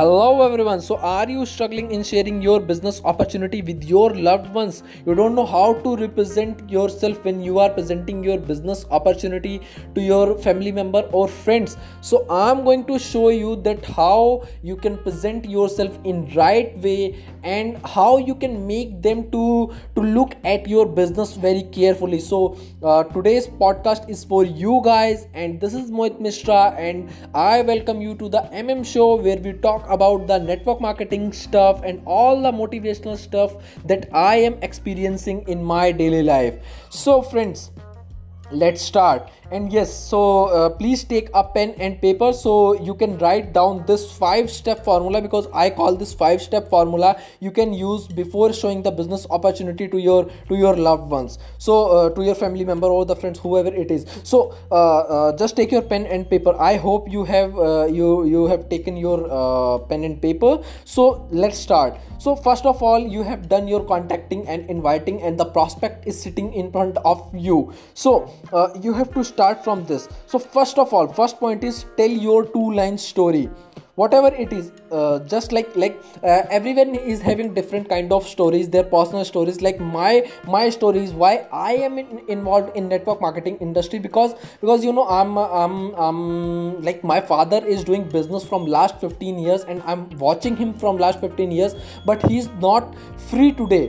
Hello everyone. So are you struggling in sharing your business opportunity with your loved ones? You don't know how to represent yourself when you are presenting your business opportunity to your family member or friends. So I'm going to show you that how you can present yourself in right way and how you can make them to to look at your business very carefully. So uh, today's podcast is for you guys and this is Mohit Mishra and I welcome you to the MM show where we talk about the network marketing stuff and all the motivational stuff that I am experiencing in my daily life. So, friends, let's start and yes so uh, please take a pen and paper so you can write down this five step formula because i call this five step formula. You can use before showing the business opportunity to your to your loved ones. So uh, to your family member or the friends whoever it is. So uh, uh just take your pen and paper. I hope you have uh, you you have taken your uh, pen and paper. So let's start. So first of all you have done your contacting and inviting and the prospect is sitting in front of you. So you have to start from this. So first of all first point is tell your two line story. Whatever it is uh, just like like uh, everyone is having different kind of stories their personal stories. Like my my stories why i am in, involved in network marketing industry because because you know i'm i'm um like my father is doing business from last 15 years and i'm watching him from last 15 years but he's not free today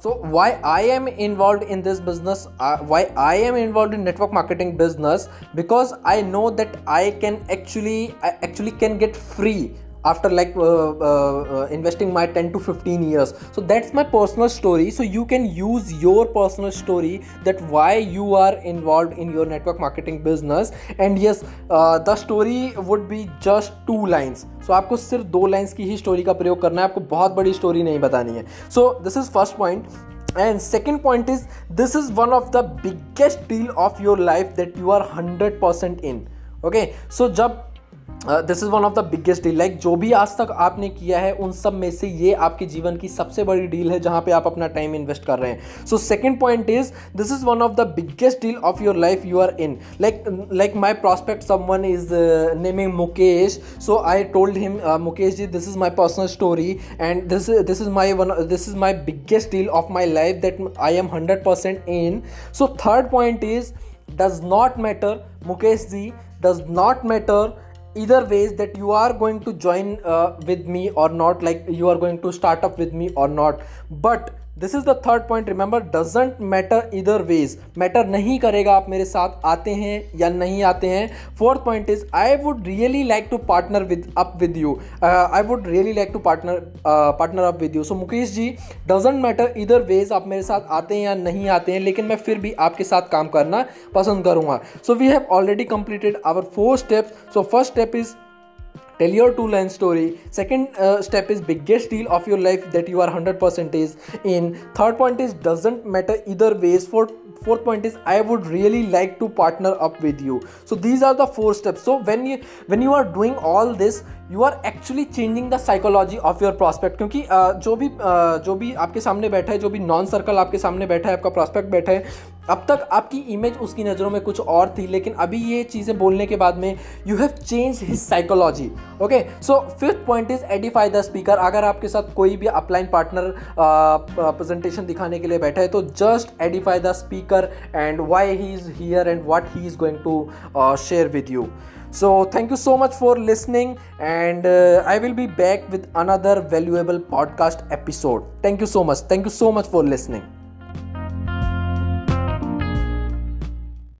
so why i am involved in this business uh, why i am involved in network marketing business? Because i know that i can actually I actually can get free after like uh, uh, uh, investing my 10 to 15 years so that's my personal story so you can use your personal story that why you are involved in your network marketing business and yes uh, the story would be just two lines so आपको सिर्फ़ दो lines की ही story का प्रयोग करना है आपको बहुत बड़ी स्टोरी नहीं बतानी है so this is first point and second point is this is one of the biggest deal of your life that you are 100% in okay so जब this is one of the biggest deal like जो भी आज तक आपने किया है, उन सब में से ये आपके जीवन की सबसे बड़ी डील है जहाँ पे आप अपना टाइम इन्वेस्ट कर रहे हैं। So second point is this is one of the biggest deal of your life you are in like like my prospect someone is naming Mukesh so I told him Mukesh ji this is my personal story and this this is my one this is my biggest deal of my life that I am hundred percent in so third point is does not matter Mukesh ji does not matter either ways that you are going to join uh, with me or not like you are going to start up with me or not. But this is the third point remember doesn't matter either ways matter नहीं करेगा आप मेरे साथ आते हैं या नहीं आते हैं। Fourth point is I would really like to partner with up with you I would really like to partner partner up with you so Mukesh ji doesn't matter either ways आप मेरे साथ आते हैं या नहीं आते हैं, लेकिन मैं फिर भी आपके साथ काम करना पसंद करूँगा। So we have already completed our four steps so first step is tell your two line story second uh, step is biggest deal of your life that you are 100% is in third point is doesn't matter either ways fourth fourth point is i would really like to partner up with you so these are the four steps so when you when you are doing all this you are actually changing the psychology of your prospect क्योंकि जो भी जो भी आपके सामने बैठा है जो भी नॉन सर्कल आपके सामने बैठा है आपका प्रॉस्पेक्ट बैठा है अब तक आपकी इमेज उसकी नज़रों में कुछ और थी लेकिन अभी ये चीज़ें बोलने के बाद में you have change his psychology okay so fifth point is edify the speaker अगर आपके साथ कोई भी अपलाइन पार्टनर प्रेजेंटेशन दिखाने के लिए बैठा है तो just edify the speaker and why he is here and what he is going to share with you thank you so much for listening, and uh, I will be back with another valuable podcast episode. Thank you so much. Thank you so much for listening.